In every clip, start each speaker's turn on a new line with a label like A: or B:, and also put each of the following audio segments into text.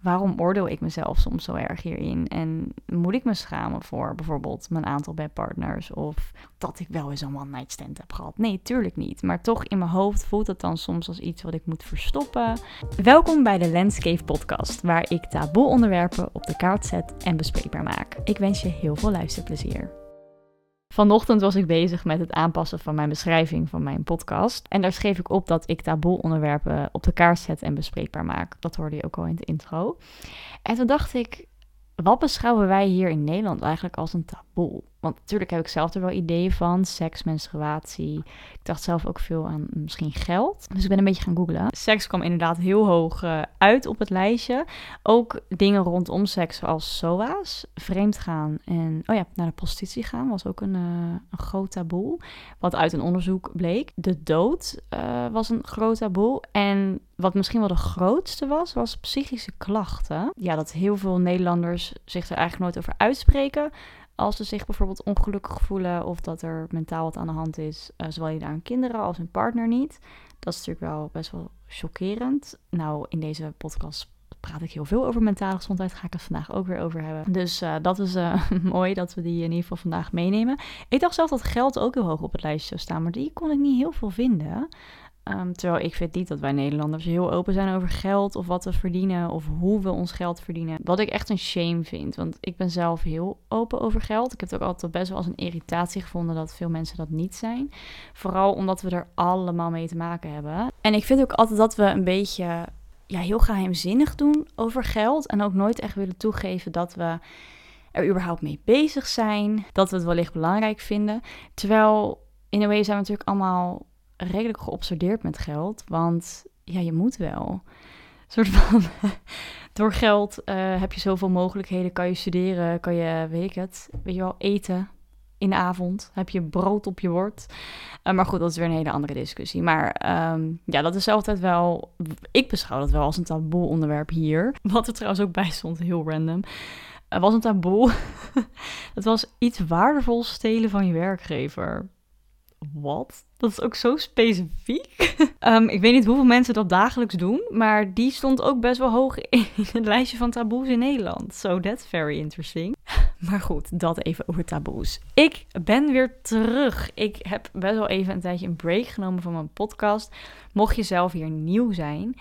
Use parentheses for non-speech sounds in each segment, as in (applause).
A: waarom oordeel ik mezelf soms zo erg hierin? En moet ik me schamen voor bijvoorbeeld mijn aantal bedpartners of dat ik wel eens een one night stand heb gehad? Nee, tuurlijk niet. Maar toch in mijn hoofd voelt het dan soms als iets wat ik moet verstoppen. Welkom bij de Landscape Podcast, waar ik taboe onderwerpen op de kaart zet en bespreekbaar maak. Ik wens je heel veel luisterplezier. Vanochtend was ik bezig met het aanpassen van mijn beschrijving van mijn podcast. En daar schreef ik op dat ik taboe onderwerpen op de kaart zet en bespreekbaar maak. Dat hoorde je ook al in de intro. En toen dacht ik, wat beschouwen wij hier in Nederland eigenlijk als een taboe? Want natuurlijk heb ik zelf er wel ideeën van. Seks, menstruatie. Ik dacht zelf ook veel aan misschien geld. Dus ik ben een beetje gaan googlen. Seks kwam inderdaad heel hoog uh, uit op het lijstje. Ook dingen rondom seks zoals SOA's. Vreemd gaan en oh ja, naar de prostitutie gaan was ook een, uh, een groot taboe. Wat uit een onderzoek bleek. De dood uh, was een groot taboe. En wat misschien wel de grootste was, was psychische klachten. Ja, dat heel veel Nederlanders zich er eigenlijk nooit over uitspreken als ze zich bijvoorbeeld ongelukkig voelen of dat er mentaal wat aan de hand is, uh, zowel naar hun kinderen als hun partner niet. Dat is natuurlijk wel best wel chockerend. Nou, in deze podcast praat ik heel veel over mentale gezondheid. Ga ik het vandaag ook weer over hebben. Dus uh, dat is uh, (laughs) mooi dat we die in ieder geval vandaag meenemen. Ik dacht zelf dat geld ook heel hoog op het lijstje zou staan, maar die kon ik niet heel veel vinden. Um, terwijl ik vind niet dat wij Nederlanders heel open zijn over geld of wat we verdienen of hoe we ons geld verdienen. Wat ik echt een shame vind, want ik ben zelf heel open over geld. Ik heb het ook altijd best wel als een irritatie gevonden dat veel mensen dat niet zijn. Vooral omdat we er allemaal mee te maken hebben. En ik vind ook altijd dat we een beetje ja, heel geheimzinnig doen over geld en ook nooit echt willen toegeven dat we er überhaupt mee bezig zijn, dat we het wellicht belangrijk vinden. Terwijl in een way zijn we natuurlijk allemaal redelijk geobsedeerd met geld. Want ja, je moet wel. Een soort van, (laughs) door geld uh, heb je zoveel mogelijkheden. Kan je studeren, kan je, weet ik het, weet je wel, eten in de avond. Heb je brood op je bord. Uh, maar goed, dat is weer een hele andere discussie. Maar um, ja, dat is altijd wel, ik beschouw dat wel als een taboe onderwerp hier. (laughs) Wat er trouwens ook bij stond, heel random. Er was een taboe. (laughs) Het was iets waardevol stelen van je werkgever wat? Dat is ook zo specifiek. um, (laughs) ik weet niet hoeveel mensen dat dagelijks doen, maar die stond ook best wel hoog (laughs) in het lijstje van taboes in Nederland. So that's very interesting. (laughs) Maar goed, dat even over taboes. Ik ben weer terug. Ik heb best wel even een tijdje een break genomen van mijn podcast. Mocht je zelf hier nieuw zijn,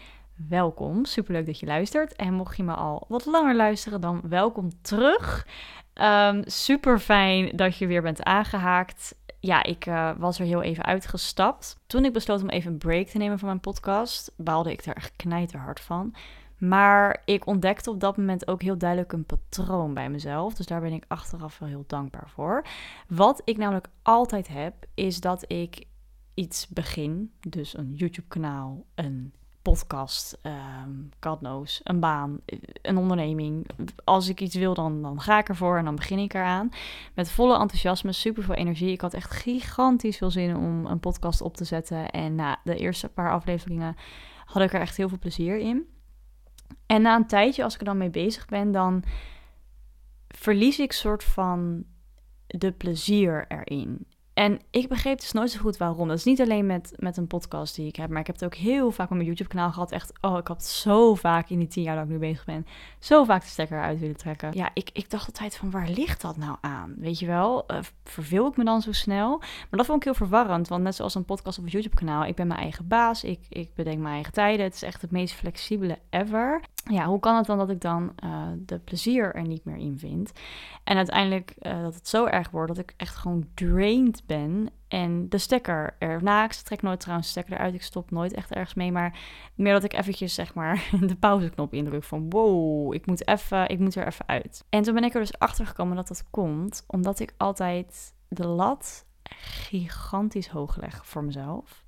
A: welkom. Superleuk dat je luistert. En mocht je me al wat langer luisteren, dan welkom terug. Um, super fijn dat je weer bent aangehaakt ja, ik uh, was er heel even uitgestapt. Toen ik besloot om even een break te nemen van mijn podcast, baalde ik er echt knijterhard van. Maar ik ontdekte op dat moment ook heel duidelijk een patroon bij mezelf. Dus daar ben ik achteraf wel heel dankbaar voor. Wat ik namelijk altijd heb, is dat ik iets begin. Dus een YouTube-kanaal, een podcast, um, knows, een baan, een onderneming. Als ik iets wil, dan, dan ga ik ervoor en dan begin ik eraan. Met volle enthousiasme, super veel energie. Ik had echt gigantisch veel zin om een podcast op te zetten. En na de eerste paar afleveringen had ik er echt heel veel plezier in. En na een tijdje, als ik er dan mee bezig ben, dan verlies ik soort van de plezier erin. En ik begreep dus nooit zo goed waarom. Dat is niet alleen met, met een podcast die ik heb, maar ik heb het ook heel vaak op mijn YouTube-kanaal gehad. Echt, oh, ik had zo vaak in die tien jaar dat ik nu bezig ben, zo vaak de stekker uit willen trekken. Ja, ik, ik dacht altijd van, waar ligt dat nou aan? Weet je wel, uh, verveel ik me dan zo snel? Maar dat vond ik heel verwarrend, want net zoals een podcast op het YouTube-kanaal, ik ben mijn eigen baas, ik, ik bedenk mijn eigen tijden. Het is echt het meest flexibele ever. Ja, hoe kan het dan dat ik dan uh, de plezier er niet meer in vind? En uiteindelijk uh, dat het zo erg wordt dat ik echt gewoon drained ben. En de stekker erna, ik trek nooit trouwens de stekker eruit, ik stop nooit echt ergens mee. Maar meer dat ik eventjes zeg maar (laughs) de pauzeknop indruk van wow, ik moet, even, ik moet er even uit. En toen ben ik er dus achter gekomen dat dat komt omdat ik altijd de lat gigantisch hoog leg voor mezelf.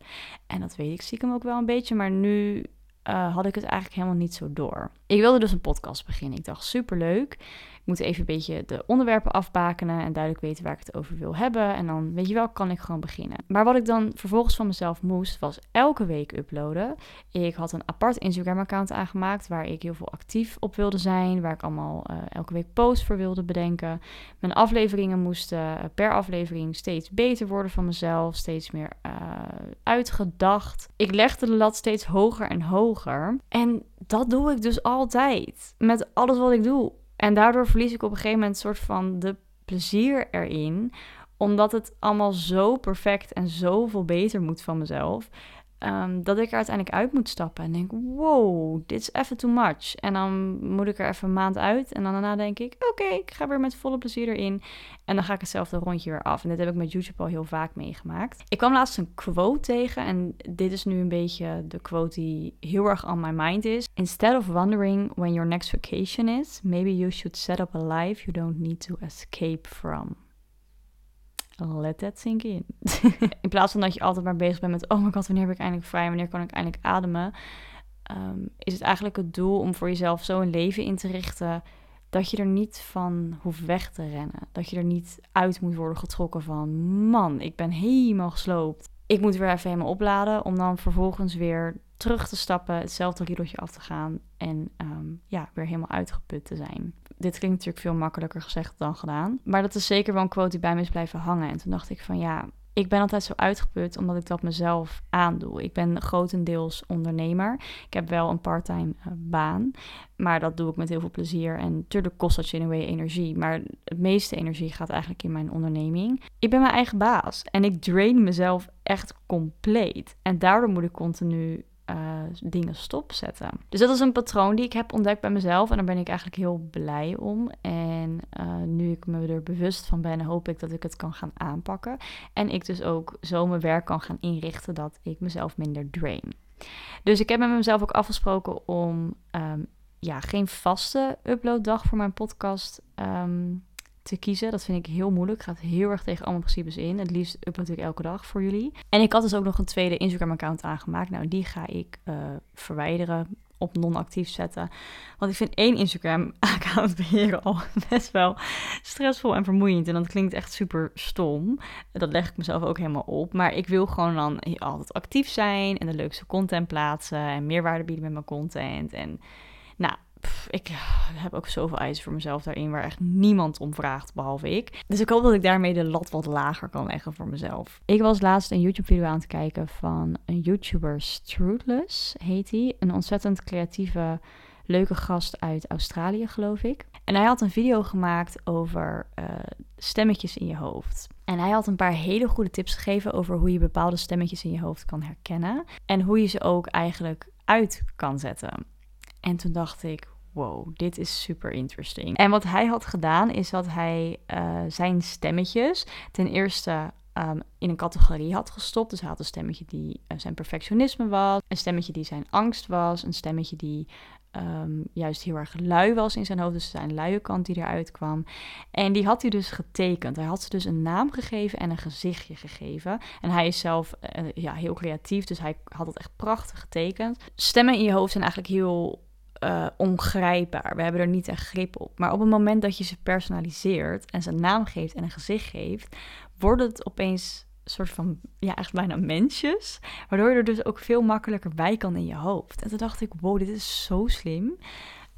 A: En dat weet ik stiekem ook wel een beetje, maar nu uh, had ik het eigenlijk helemaal niet zo door. Ik wilde dus een podcast beginnen. Ik dacht, superleuk. Ik moet even een beetje de onderwerpen afbakenen en duidelijk weten waar ik het over wil hebben. En dan, weet je wel, kan ik gewoon beginnen. Maar wat ik dan vervolgens van mezelf moest, was elke week uploaden. Ik had een apart Instagram-account aangemaakt waar ik heel veel actief op wilde zijn. Waar ik allemaal uh, elke week posts voor wilde bedenken. Mijn afleveringen moesten uh, per aflevering steeds beter worden van mezelf. Steeds meer uh, uitgedacht. Ik legde de lat steeds hoger en hoger. En dat doe ik dus al Altijd. Met alles wat ik doe. En daardoor verlies ik op een gegeven moment een soort van de plezier erin. Omdat het allemaal zo perfect en zoveel beter moet van mezelf. Ehm, dat ik er uiteindelijk uit moet stappen en denk: wow, dit is even too much. En dan moet ik er even een maand uit. En dan daarna denk ik: oké, ik ga weer met volle plezier erin. En dan ga ik hetzelfde rondje weer af. En dit heb ik met YouTube al heel vaak meegemaakt. Ik kwam laatst een quote tegen. En dit is nu een beetje de quote die heel erg on my mind is. Instead of wondering when your next vacation is, maybe you should set up a life you don't need to escape from. Let that sink in. (laughs) in plaats van dat je altijd maar bezig bent met... oh my god, wanneer ben ik eindelijk vrij? Wanneer kan ik eindelijk ademen? Ehm, is het eigenlijk het doel om voor jezelf zo een leven in te richten... dat je er niet van hoeft weg te rennen. Dat je er niet uit moet worden getrokken van... man, ik ben helemaal gesloopt. Ik moet weer even helemaal opladen... om dan vervolgens weer terug te stappen... hetzelfde riedeltje af te gaan... en ehm, ja, weer helemaal uitgeput te zijn dit klinkt natuurlijk veel makkelijker gezegd dan gedaan. Maar dat is zeker wel een quote die bij me is blijven hangen. En toen dacht ik van ja, ik ben altijd zo uitgeput omdat ik dat mezelf aandoe. Ik ben grotendeels ondernemer. Ik heb wel een parttime uh, baan, maar dat doe ik met heel veel plezier. En natuurlijk kost dat je in een energie, maar het meeste energie gaat eigenlijk in mijn onderneming. Ik ben mijn eigen baas en ik drain mezelf echt compleet. En daardoor moet ik continu uh, dingen stopzetten. Dus dat is een patroon die ik heb ontdekt bij mezelf en daar ben ik eigenlijk heel blij om. En uh, nu ik me er bewust van ben, hoop ik dat ik het kan gaan aanpakken. En ik dus ook zo mijn werk kan gaan inrichten dat ik mezelf minder drain. Dus ik heb met mezelf ook afgesproken om um, ja, geen vaste uploaddag voor mijn podcast um, te kiezen. Dat vind ik heel moeilijk. Gaat heel erg tegen allemaal principes in. Het liefst upload ik elke dag voor jullie. En ik had dus ook nog een tweede Instagram-account aangemaakt. Nou, die ga ik uh, verwijderen op non-actief zetten. Want ik vind één Instagram-account (laughs) beheren al best wel stressvol en vermoeiend. En dat klinkt echt super stom. Dat leg ik mezelf ook helemaal op. Maar ik wil gewoon dan altijd actief zijn en de leukste content plaatsen en meerwaarde bieden met mijn content. En ik heb ook zoveel eisen voor mezelf daarin waar echt niemand om vraagt, behalve ik. Dus ik hoop dat ik daarmee de lat wat lager kan leggen voor mezelf. Ik was laatst een YouTube-video aan het kijken van een YouTuber, Strootless heet hij. Een ontzettend creatieve, leuke gast uit Australië, geloof ik. En hij had een video gemaakt over uh, stemmetjes in je hoofd. En hij had een paar hele goede tips gegeven over hoe je bepaalde stemmetjes in je hoofd kan herkennen. En hoe je ze ook eigenlijk uit kan zetten. En toen dacht ik, wow, dit is super interesting. En wat hij had gedaan is dat hij uh, zijn stemmetjes ten eerste um, in een categorie had gestopt. Dus hij had een stemmetje die uh, zijn perfectionisme was, een stemmetje die zijn angst was, een stemmetje die um, juist heel erg lui was in zijn hoofd, dus zijn luie kant die eruit kwam. En die had hij dus getekend. Hij had ze dus een naam gegeven en een gezichtje gegeven. En hij is zelf uh, ja, heel creatief, dus hij had het echt prachtig getekend. Stemmen in je hoofd zijn eigenlijk heel uh, ongrijpbaar. We hebben er niet echt grip op. Maar op het moment dat je ze personaliseert en ze een naam geeft en een gezicht geeft, wordt het opeens een soort van, ja, echt bijna mensjes. Waardoor je er dus ook veel makkelijker bij kan in je hoofd. En toen dacht ik, wow, dit is zo slim.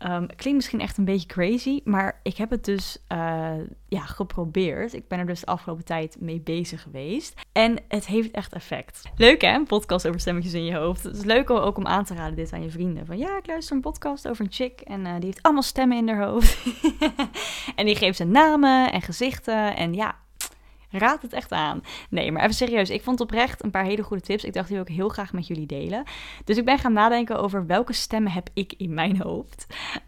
A: Um, klinkt misschien echt een beetje crazy, maar ik heb het dus uh, ja, geprobeerd. Ik ben er dus de afgelopen tijd mee bezig geweest. En het heeft echt effect. Leuk hè, een podcast over stemmetjes in je hoofd. Het is leuk ook om aan te raden dit aan je vrienden. Van ja, ik luister een podcast over een chick en uh, die heeft allemaal stemmen in haar hoofd. (laughs) en die geeft ze namen en gezichten. En ja, Raad het echt aan. Nee, maar even serieus. Ik vond oprecht een paar hele goede tips. Ik dacht die wil ik heel graag met jullie delen. Dus ik ben gaan nadenken over welke stemmen heb ik in mijn hoofd.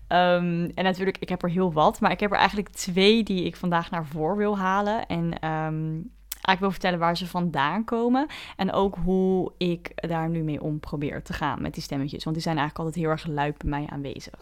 A: Um, en natuurlijk, ik heb er heel wat. Maar ik heb er eigenlijk twee die ik vandaag naar voren wil halen. En um, ik wil vertellen waar ze vandaan komen. En ook hoe ik daar nu mee om probeer te gaan met die stemmetjes. Want die zijn eigenlijk altijd heel erg luid bij mij aanwezig.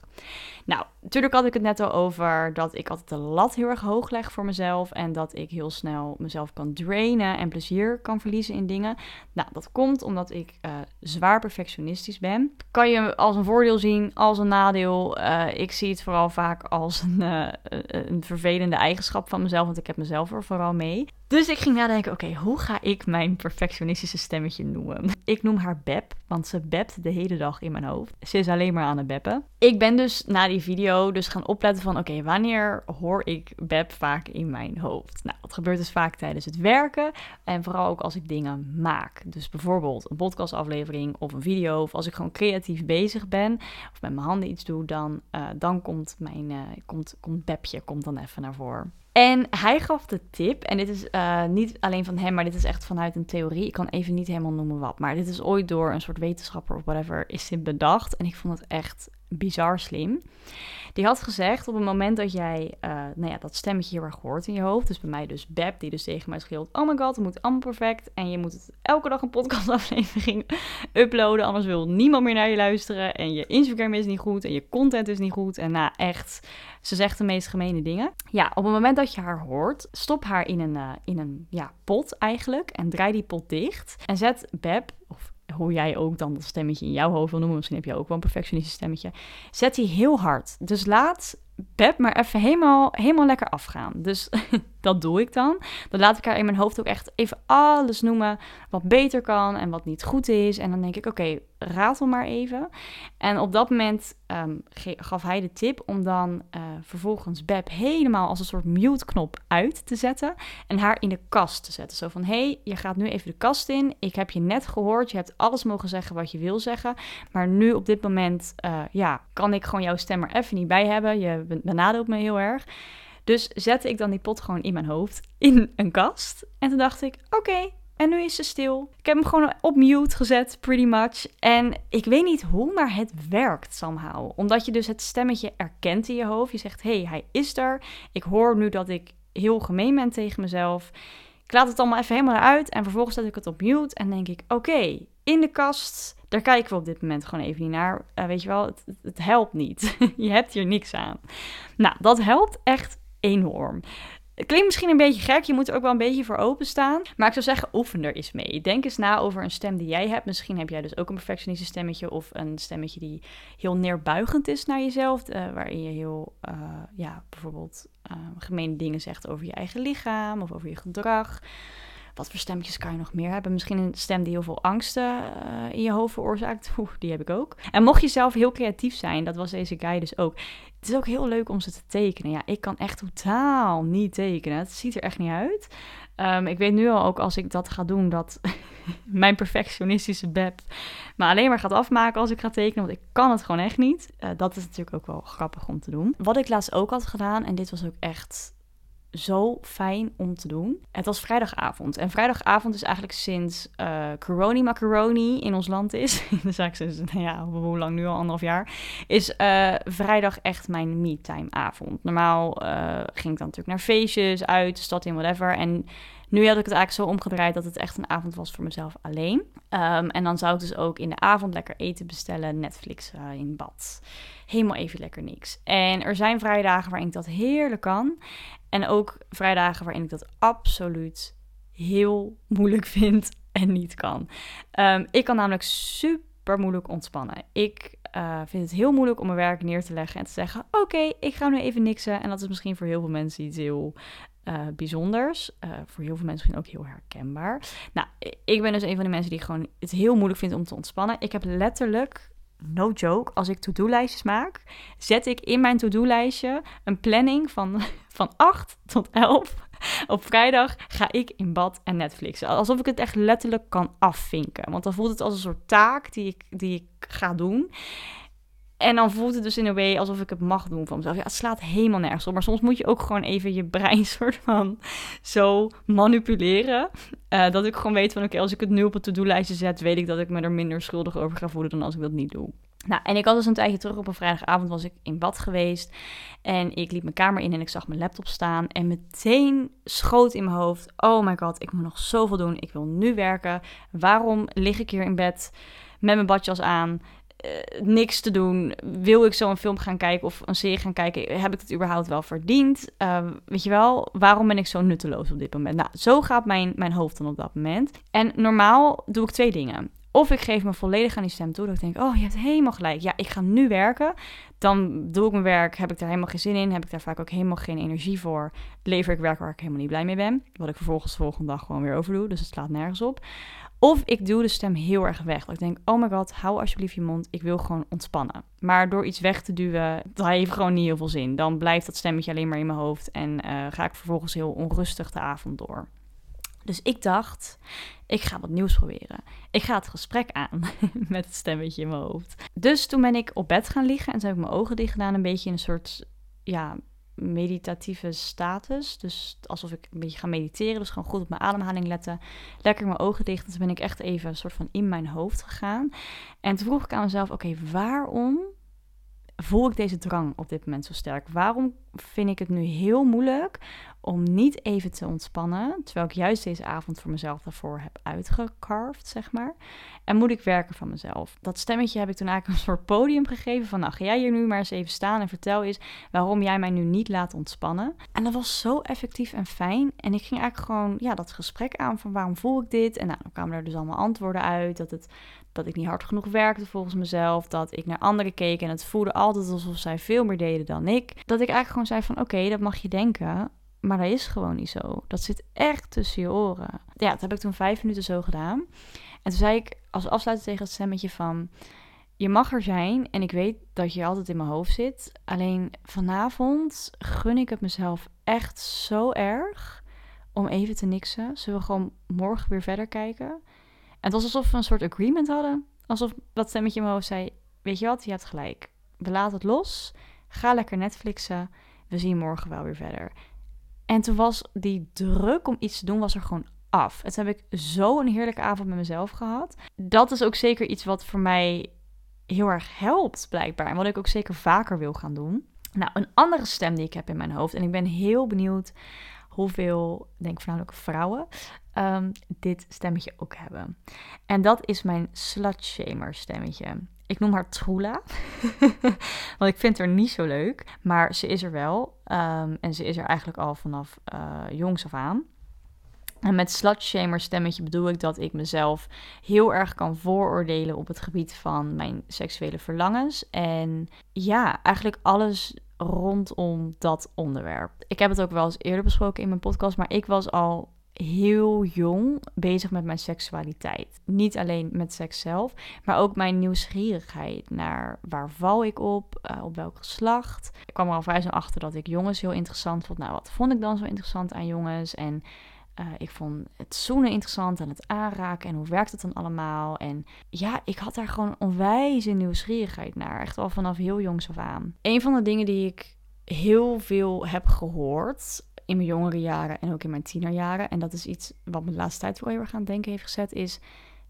A: Nou, natuurlijk had ik het net al over dat ik altijd de lat heel erg hoog leg voor mezelf. En dat ik heel snel mezelf kan drainen en plezier kan verliezen in dingen. Nou, dat komt omdat ik uh, zwaar perfectionistisch ben. Kan je als een voordeel zien, als een nadeel. Uh, ik zie het vooral vaak als een, uh, een vervelende eigenschap van mezelf. Want ik heb mezelf er vooral mee. Dus ik ging nadenken, oké, hoe ga ik mijn perfectionistische stemmetje noemen? Ik noem haar Beb, want ze bebt de hele dag in mijn hoofd. Ze is alleen maar aan het beppen. Ik ben dus na die video dus gaan opletten van, oké, wanneer hoor ik Beb vaak in mijn hoofd? Nou, dat gebeurt dus vaak tijdens het werken en vooral ook als ik dingen maak. Dus bijvoorbeeld een podcastaflevering of een video of als ik gewoon creatief bezig ben of met mijn handen iets doe, dan, uh, dan komt mijn, uh, komt, komt Bebje komt dan even naar voren. En hij gaf de tip, en dit is uh, niet alleen van hem, maar dit is echt vanuit een theorie. Ik kan even niet helemaal noemen wat, maar dit is ooit door een soort wetenschapper of whatever is dit bedacht. En ik vond het echt bizar slim. Die had gezegd op het moment dat jij uh, nou ja, dat stemmetje heel erg hoort in je hoofd. Dus bij mij dus Beb, die dus tegen mij schreeuwt. Oh my god, het moet allemaal perfect. En je moet elke dag een podcastaflevering (laughs) uploaden. Anders wil niemand meer naar je luisteren. En je Instagram is niet goed. En je content is niet goed. En nou echt, ze zegt de meest gemene dingen. Ja, op het moment dat je haar hoort, stop haar in een, uh, in een ja, pot eigenlijk. En draai die pot dicht. En zet Beb, of hoe jij ook dan dat stemmetje in jouw hoofd wil noemen. Misschien heb je ook wel een perfectionistisch stemmetje. Zet die heel hard. Dus laat Beb maar even helemaal, helemaal lekker afgaan. Dus (laughs) dat doe ik dan. Dan laat ik haar in mijn hoofd ook echt even alles noemen wat beter kan en wat niet goed is. En dan denk ik, oké, okay, ratel maar even. En op dat moment um, gaf hij de tip om dan uh, vervolgens Beb helemaal als een soort mute-knop uit te zetten en haar in de kast te zetten. Zo van, hey, je gaat nu even de kast in. Ik heb je net gehoord, je hebt alles mogen zeggen wat je wil zeggen. Maar nu op dit moment, uh, ja, kan ik gewoon jouw stem er even niet bij hebben. Je benadeelt me heel erg. Dus zette ik dan die pot gewoon in mijn hoofd in een kast. En toen dacht ik, oké, en nu is ze stil. Ik heb hem gewoon op mute gezet, pretty much. En ik weet niet hoe, maar het werkt somehow. Omdat je dus het stemmetje erkent in je hoofd. Je zegt, hé, hey, hij is er. Ik hoor nu dat ik heel gemeen ben tegen mezelf. Ik laat het allemaal even helemaal uit. En vervolgens zet ik het op mute en denk ik, oké, in de kast. Daar kijken we op dit moment gewoon even niet naar. Uh, weet je wel, het, het helpt niet. (laughs) je hebt hier niks aan. Nou, dat helpt echt enorm. Het klinkt misschien een beetje gek, je moet er ook wel een beetje voor openstaan. Maar ik zou zeggen, oefen er eens mee. Denk eens na over een stem die jij hebt. Misschien heb jij dus ook een perfectionistisch stemmetje of een stemmetje die heel neerbuigend is naar jezelf. Uh, waarin je heel, uh, ja, bijvoorbeeld uh, gemene dingen zegt over je eigen lichaam of over je gedrag. Wat voor stemmetjes kan je nog meer hebben? Misschien een stem die heel veel angsten uh, in je hoofd veroorzaakt. (laughs) Oeh, die heb ik ook. En mocht je zelf heel creatief zijn, dat was deze guy dus ook. Het is ook heel leuk om ze te tekenen. Ja, ik kan echt totaal niet tekenen. Het ziet er echt niet uit. Um, ik weet nu al ook als ik dat ga doen, dat (laughs) mijn perfectionistische beb me alleen maar gaat afmaken als ik ga tekenen. Want ik kan het gewoon echt niet. Uh, dat is natuurlijk ook wel grappig om te doen. Wat ik laatst ook had gedaan, en dit was ook echt zo fijn om te doen. Het was vrijdagavond. En vrijdagavond is eigenlijk sinds uh, Coroni Macaroni in ons land is. (laughs) dus eigenlijk sinds, nou ja, hoe lang nu al, anderhalf jaar. Is uh, vrijdag echt mijn me-time avond. Normaal uh, ging ik dan natuurlijk naar feestjes, uit, de stad in, whatever. En nu had ik het eigenlijk zo omgedraaid dat het echt een avond was voor mezelf alleen. Um, en dan zou ik dus ook in de avond lekker eten bestellen, Netflix in bad. Helemaal even lekker niks. En er zijn vrijdagen waarin ik dat heerlijk kan. En ook vrijdagen waarin ik dat absoluut heel moeilijk vind (laughs) en niet kan. Um, ik kan namelijk super moeilijk ontspannen. Ik uh, vind het heel moeilijk om mijn werk neer te leggen en te zeggen: Oké, ik ga nu even niksen. En dat is misschien voor heel veel mensen iets heel uh, bijzonders. Uh, voor heel veel mensen misschien ook heel herkenbaar. Nou, ik ben dus een van de mensen die gewoon het heel moeilijk vindt om te ontspannen. Ik heb letterlijk, no joke, als ik to-do-lijstjes maak, zet ik in mijn to-do-lijstje een planning van, van 8 tot 11. Op vrijdag ga ik in bad en Netflixen. Alsof ik het echt letterlijk kan afvinken. Want dan voelt het als een soort taak die ik, die ik ga doen. En dan voelt het dus in een way alsof ik het mag doen van mezelf. Ja, het slaat helemaal nergens op. Maar soms moet je ook gewoon even je brein (laughs) soort van zo manipuleren. Uh, dat ik gewoon weet van oké, als ik het nu op het to-do-lijstje zet, weet ik dat ik me er minder schuldig over ga voelen dan als ik dat niet doe. Nou, en ik had dus een tijdje terug op een vrijdagavond was ik in bad geweest. En ik liep mijn kamer in en ik zag mijn laptop staan. En meteen schoot in mijn hoofd: Oh my god, ik moet nog zoveel doen. Ik wil nu werken. Waarom lig ik hier in bed met mijn badjas aan? uh, niks te doen. Wil ik zo een film gaan kijken of een serie gaan kijken? Heb ik het überhaupt wel verdiend? Uh, weet je wel, waarom ben ik zo nutteloos op dit moment? Nou, zo gaat mijn, mijn hoofd dan op dat moment. En normaal doe ik twee dingen. Of ik geef me volledig aan die stem toe. Dat ik denk, oh, je hebt helemaal gelijk. Ja, ik ga nu werken. Dan doe ik mijn werk. Heb ik daar helemaal geen zin in. Heb ik daar vaak ook helemaal geen energie voor. Lever ik werk waar ik helemaal niet blij mee ben. Wat ik vervolgens de volgende dag gewoon weer overdoe. Dus het slaat nergens op. Of ik doe de stem heel erg weg. Dat ik denk, oh my god, hou alsjeblieft je mond. Ik wil gewoon ontspannen. Maar door iets weg te duwen, dat heeft gewoon niet heel veel zin. Dan blijft dat stemmetje alleen maar in mijn hoofd. En uh, ga ik vervolgens heel onrustig de avond door. Dus ik dacht, ik ga wat nieuws proberen. Ik ga het gesprek aan (laughs) met het stemmetje in mijn hoofd. Dus toen ben ik op bed gaan liggen en toen heb ik mijn ogen dicht gedaan. Een beetje in een soort ja, meditatieve status. Dus alsof ik een beetje ga mediteren. Dus gewoon goed op mijn ademhaling letten. Lekker mijn ogen dicht. En toen ben ik echt even een soort van in mijn hoofd gegaan. En toen vroeg ik aan mezelf, oké, waarom voel ik deze drang op dit moment zo sterk? Waarom vind ik het nu heel moeilijk om niet even te ontspannen, terwijl ik juist deze avond voor mezelf daarvoor heb uitgecarved, zeg maar. En moet ik werken van mezelf? Dat stemmetje heb ik toen eigenlijk (laughs) een soort podium gegeven van, nou ga jij hier nu maar eens even staan en vertel eens waarom jij mij nu niet laat ontspannen. En dat was zo effectief en fijn. En ik ging eigenlijk gewoon, ja, dat gesprek aan van waarom voel ik dit? En nou, dan kwamen er dus allemaal antwoorden uit, dat het dat ik niet hard genoeg werkte volgens mezelf. Dat ik naar anderen keek en het voelde altijd alsof zij veel meer deden dan ik. Dat ik eigenlijk gewoon zei van oké, dat mag je denken. Maar dat is gewoon niet zo. Dat zit echt tussen je oren. Ja, dat heb ik toen vijf minuten zo gedaan. En toen zei ik als afsluiter tegen het stemmetje van... Je mag er zijn en ik weet dat je altijd in mijn hoofd zit. Alleen vanavond gun ik het mezelf echt zo erg om even te niksen. Zullen we gewoon morgen weer verder kijken? Het was alsof we een soort agreement hadden. Alsof dat stemmetje in mijn hoofd zei... Weet je wat, je hebt gelijk. We laten het los. Ga lekker Netflixen. We zien morgen wel weer verder. En toen was die druk om iets te doen, was er gewoon af. Het heb ik zo een heerlijke avond met mezelf gehad. Dat is ook zeker iets wat voor mij heel erg helpt, blijkbaar. En wat ik ook zeker vaker wil gaan doen. Nou, een andere stem die ik heb in mijn hoofd. En ik ben heel benieuwd hoeveel, denk voornamelijk vrouwen, um, dit stemmetje ook hebben. En dat is mijn slutshamer stemmetje. Ik noem haar Trula. (laughs) Want ik vind haar niet zo leuk. Maar ze is er wel. Ehm, en ze is er eigenlijk al vanaf uh, jongs af aan. En met slutshamer stemmetje bedoel ik dat ik mezelf heel erg kan vooroordelen op het gebied van mijn seksuele verlangens. En ja, eigenlijk alles rondom dat onderwerp. Ik heb het ook wel eens eerder besproken in mijn podcast, maar ik was al heel jong bezig met mijn seksualiteit. Niet alleen met seks zelf, maar ook mijn nieuwsgierigheid naar waar val ik op, uh, op welk geslacht. Ik kwam er al vrij zo achter dat ik jongens heel interessant vond. Nou, wat vond ik dan zo interessant aan jongens? En uh, ik vond het zoenen interessant en het aanraken en hoe werkt het dan allemaal? En ja, ik had daar gewoon onwijs nieuwsgierigheid naar. Echt al vanaf heel jongs af aan. Een van de dingen die ik heel veel heb gehoord in mijn jongere jaren en ook in mijn tienerjaren. En dat is iets wat me de laatste tijd wel heel erg aan het denken heeft gezet. Is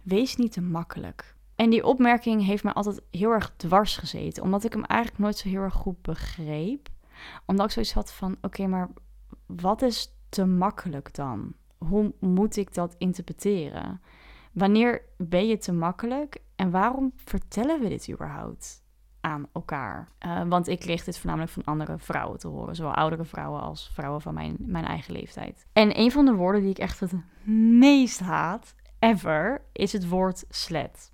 A: wees niet te makkelijk. En die opmerking heeft me altijd heel erg dwars gezeten. Omdat ik hem eigenlijk nooit zo heel erg goed begreep. Omdat ik zoiets had van: oké, maar wat is te makkelijk dan? Hoe moet ik dat interpreteren? Wanneer ben je te makkelijk en waarom vertellen we dit überhaupt? aan elkaar. Uh, want ik kreeg dit voornamelijk van andere vrouwen te horen. Zowel oudere vrouwen als vrouwen van mijn, mijn eigen leeftijd. En een van de woorden die ik echt het meest haat, ever, is het woord slet.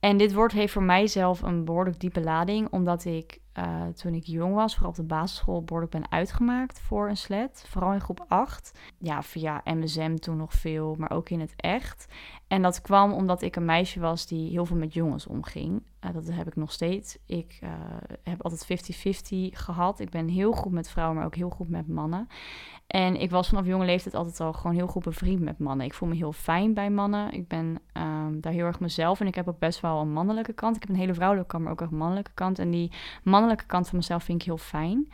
A: En dit woord heeft voor mijzelf een behoorlijk diepe lading, omdat ik uh, toen ik jong was, vooral op de basisschool, behoorlijk ben uitgemaakt voor een slet. Vooral in groep 8. Ja, via MSM toen nog veel, maar ook in het echt. En dat kwam omdat ik een meisje was die heel veel met jongens omging. Uh, dat heb ik nog steeds. Ik uh, heb altijd 50-50 gehad. Ik ben heel goed met vrouwen, maar ook heel goed met mannen. En ik was vanaf jonge leeftijd altijd al gewoon heel goed bevriend met mannen. Ik voel me heel fijn bij mannen. Ik ben um, daar heel erg mezelf. En ik heb ook best wel een mannelijke kant. Ik heb een hele vrouwelijke kant, maar ook een mannelijke kant. En die mannelijke kant van mezelf vind ik heel fijn.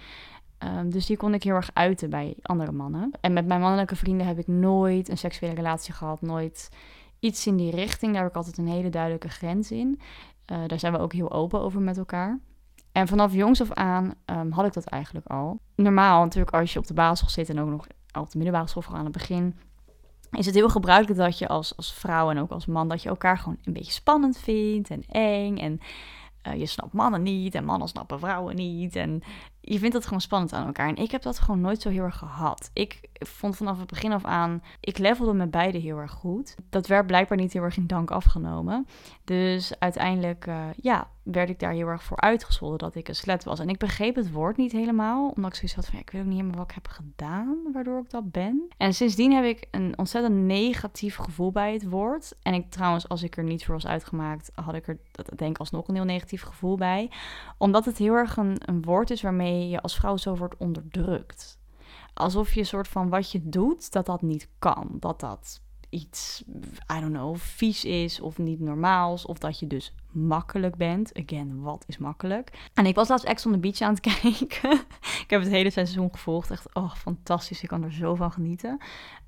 A: Um, dus die kon ik heel erg uiten bij andere mannen. En met mijn mannelijke vrienden heb ik nooit een seksuele relatie gehad. Nooit iets in die richting. Daar heb ik altijd een hele duidelijke grens in. Uh, daar zijn we ook heel open over met elkaar. En vanaf jongs af aan um, had ik dat eigenlijk al. Normaal natuurlijk als je op de basisschool zit en ook nog op de middelbare school vooral aan het begin... is het heel gebruikelijk dat je als, als vrouw en ook als man... dat je elkaar gewoon een beetje spannend vindt en eng. En uh, je snapt mannen niet en mannen snappen vrouwen niet. En je vindt het gewoon spannend aan elkaar. En ik heb dat gewoon nooit zo heel erg gehad. Ik vond vanaf het begin af aan, ik levelde met beide heel erg goed. Dat werd blijkbaar niet heel erg in dank afgenomen. Dus uiteindelijk, uh, ja, werd ik daar heel erg voor uitgescholden dat ik een slet was. En ik begreep het woord niet helemaal, omdat ik zoiets had van, ik weet ook niet helemaal wat ik heb gedaan, waardoor ik dat ben. En sindsdien heb ik een ontzettend negatief gevoel bij het woord. En ik trouwens, als ik er niet voor was uitgemaakt, had ik er, dat denk ik, alsnog een heel negatief gevoel bij. Omdat het heel erg een, een woord is waarmee je als vrouw zo wordt onderdrukt. Alsof je soort van wat je doet, dat dat niet kan. Dat dat iets, I don't know, vies is of niet normaals. Of dat je dus makkelijk bent. Again, wat is makkelijk? En ik was laatst Ex on the Beach aan het (laughs) kijken. ik heb het hele seizoen gevolgd. Echt, oh, fantastisch. Ik kan er zo van genieten.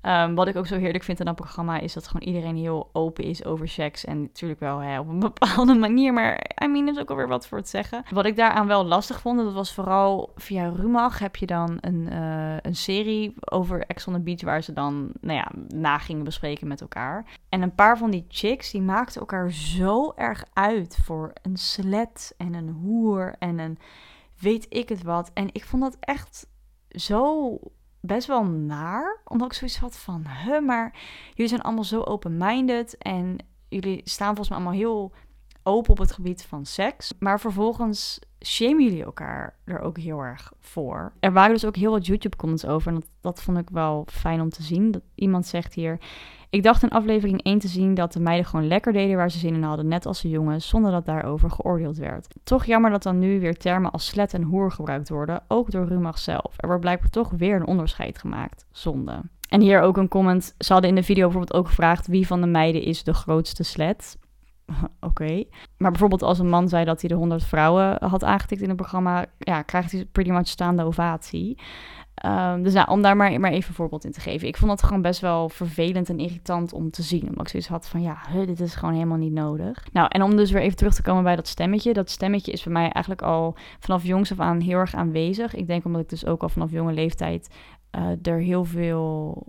A: Ehm, wat ik ook zo heerlijk vind aan dat programma is dat gewoon iedereen heel open is over seks. En natuurlijk wel hè, op een (laughs) bepaalde manier. Maar I mean, is ook alweer wat voor het zeggen. Wat ik daaraan wel lastig vond, dat was vooral via Rumach heb je dan een, uh, een serie over Ex on the Beach waar ze dan, nou ja, na gingen bespreken met elkaar. En een paar van die chicks, die maakten elkaar zo erg uit voor een slet en een hoer en een weet ik het wat. En ik vond dat echt zo best wel naar. Omdat ik zoiets had van, huh, maar jullie zijn allemaal zo open-minded. En jullie staan volgens mij allemaal heel open op het gebied van seks. Maar vervolgens shamen jullie elkaar er ook heel erg voor. Er waren dus ook heel wat YouTube-comments over. En dat, dat vond ik wel fijn om te zien. Dat iemand zegt hier... Ik dacht in aflevering 1 te zien dat de meiden gewoon lekker deden waar ze zin in hadden, net als de jongens, zonder dat daarover geoordeeld werd. Toch jammer dat dan nu weer termen als slet en hoer gebruikt worden, ook door Rumach zelf. Er wordt blijkbaar toch weer een onderscheid gemaakt. Zonde. En hier ook een comment. Ze hadden in de video bijvoorbeeld ook gevraagd wie van de meiden is de grootste slet. (laughs) Oké. Maar bijvoorbeeld als een man zei dat hij de 100 vrouwen had aangetikt in het programma, ja, krijgt hij pretty much staande ovatie. Um, dus nou, om daar maar, maar even een voorbeeld in te geven. Ik vond dat gewoon best wel vervelend en irritant om te zien. Omdat ik zoiets had van, ja, dit is gewoon helemaal niet nodig. Nou, en om dus weer even terug te komen bij dat stemmetje. Dat stemmetje is bij mij eigenlijk al vanaf jongs af aan heel erg aanwezig. Ik denk omdat ik dus ook al vanaf jonge leeftijd uh, er heel veel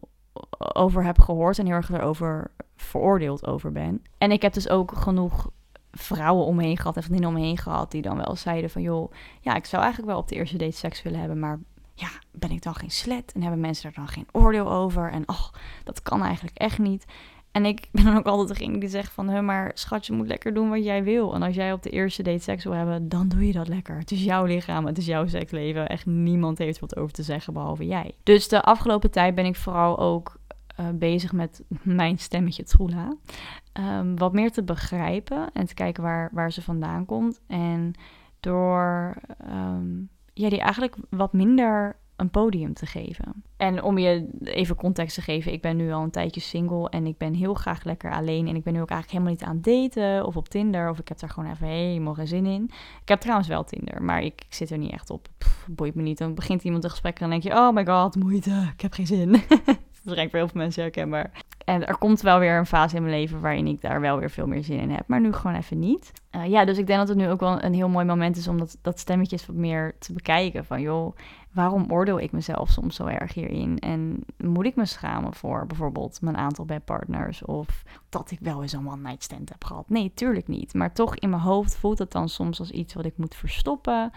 A: over heb gehoord. En heel erg erover veroordeeld over ben. En ik heb dus ook genoeg vrouwen omheen gehad en vriendinnen omheen gehad die dan wel zeiden van joh, ja, ik zou eigenlijk wel op de eerste date seks willen hebben, maar ja, ben ik dan geen slet? En hebben mensen er dan geen oordeel over? En oh, dat kan eigenlijk echt niet. En ik ben dan ook altijd degene die zegt van... maar schat, je moet lekker doen wat jij wil. En als jij op de eerste date seks wil hebben, dan doe je dat lekker. Het is jouw lichaam, het is jouw seksleven. Echt niemand heeft wat over te zeggen, behalve jij. Dus de afgelopen tijd ben ik vooral ook uh, bezig met mijn stemmetje Troela. Um, wat meer te begrijpen en te kijken waar, waar ze vandaan komt. En door... Um, die eigenlijk wat minder een podium te geven. En om je even context te geven, ik ben nu al een tijdje single en ik ben heel graag lekker alleen. En ik ben nu ook eigenlijk helemaal niet aan het daten of op Tinder. Of ik heb daar gewoon even helemaal geen zin in. Ik heb trouwens wel Tinder, maar ik, ik zit er niet echt op. Boeit me niet. Dan begint iemand een gesprek en dan denk je, oh my god, moeite, ik heb geen zin. (laughs) eigenlijk voor heel veel mensen herkenbaar. En er komt wel weer een fase in mijn leven waarin ik daar wel weer veel meer zin in heb. Maar nu gewoon even niet. Uh, ja, dus ik denk dat het nu ook wel een heel mooi moment is om dat, dat stemmetjes wat meer te bekijken. Van joh, waarom oordeel ik mezelf soms zo erg hierin? En moet ik me schamen voor bijvoorbeeld mijn aantal bedpartners? Of dat ik wel eens een one-night stand heb gehad? Nee, tuurlijk niet. Maar toch in mijn hoofd voelt het dan soms als iets wat ik moet verstoppen.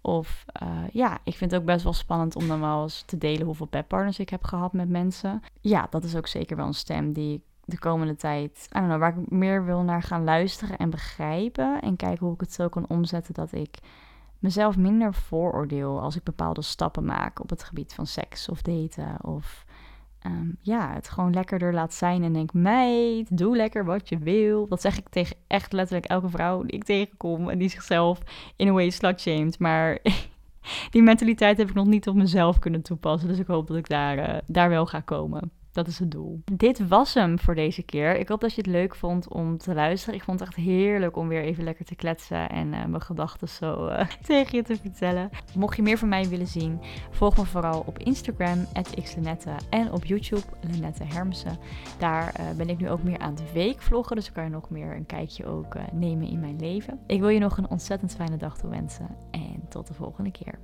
A: Of uh, ja, ik vind het ook best wel spannend om dan wel eens te delen hoeveel bedpartners ik heb gehad met mensen. Ja, dat is ook zeker wel een stem die ik de komende tijd, I don't know, waar ik meer wil naar gaan luisteren en begrijpen. En kijken hoe ik het zo kan omzetten dat ik mezelf minder vooroordeel als ik bepaalde stappen maak op het gebied van seks of daten. Of um, ja, het gewoon lekkerder laat zijn en denk, meid, doe lekker wat je wil. Dat zeg ik tegen echt letterlijk elke vrouw die ik tegenkom en die zichzelf in een way slut Maar (laughs) die mentaliteit heb ik nog niet op mezelf kunnen toepassen. Dus ik hoop dat ik daar, uh, daar wel ga komen. Dat is het doel. Dit was hem voor deze keer. Ik hoop dat je het leuk vond om te luisteren. Ik vond het echt heerlijk om weer even lekker te kletsen en uh, mijn gedachten zo uh, (laughs) tegen je te vertellen. Mocht je meer van mij willen zien, volg me vooral op Instagram, xlenette en op YouTube, Lenette Hermsen. Daar uh, ben ik nu ook meer aan het weekvloggen, dus kan je nog meer een kijkje ook nemen in mijn leven. Ik wil je nog een ontzettend fijne dag toewensen en tot de volgende keer.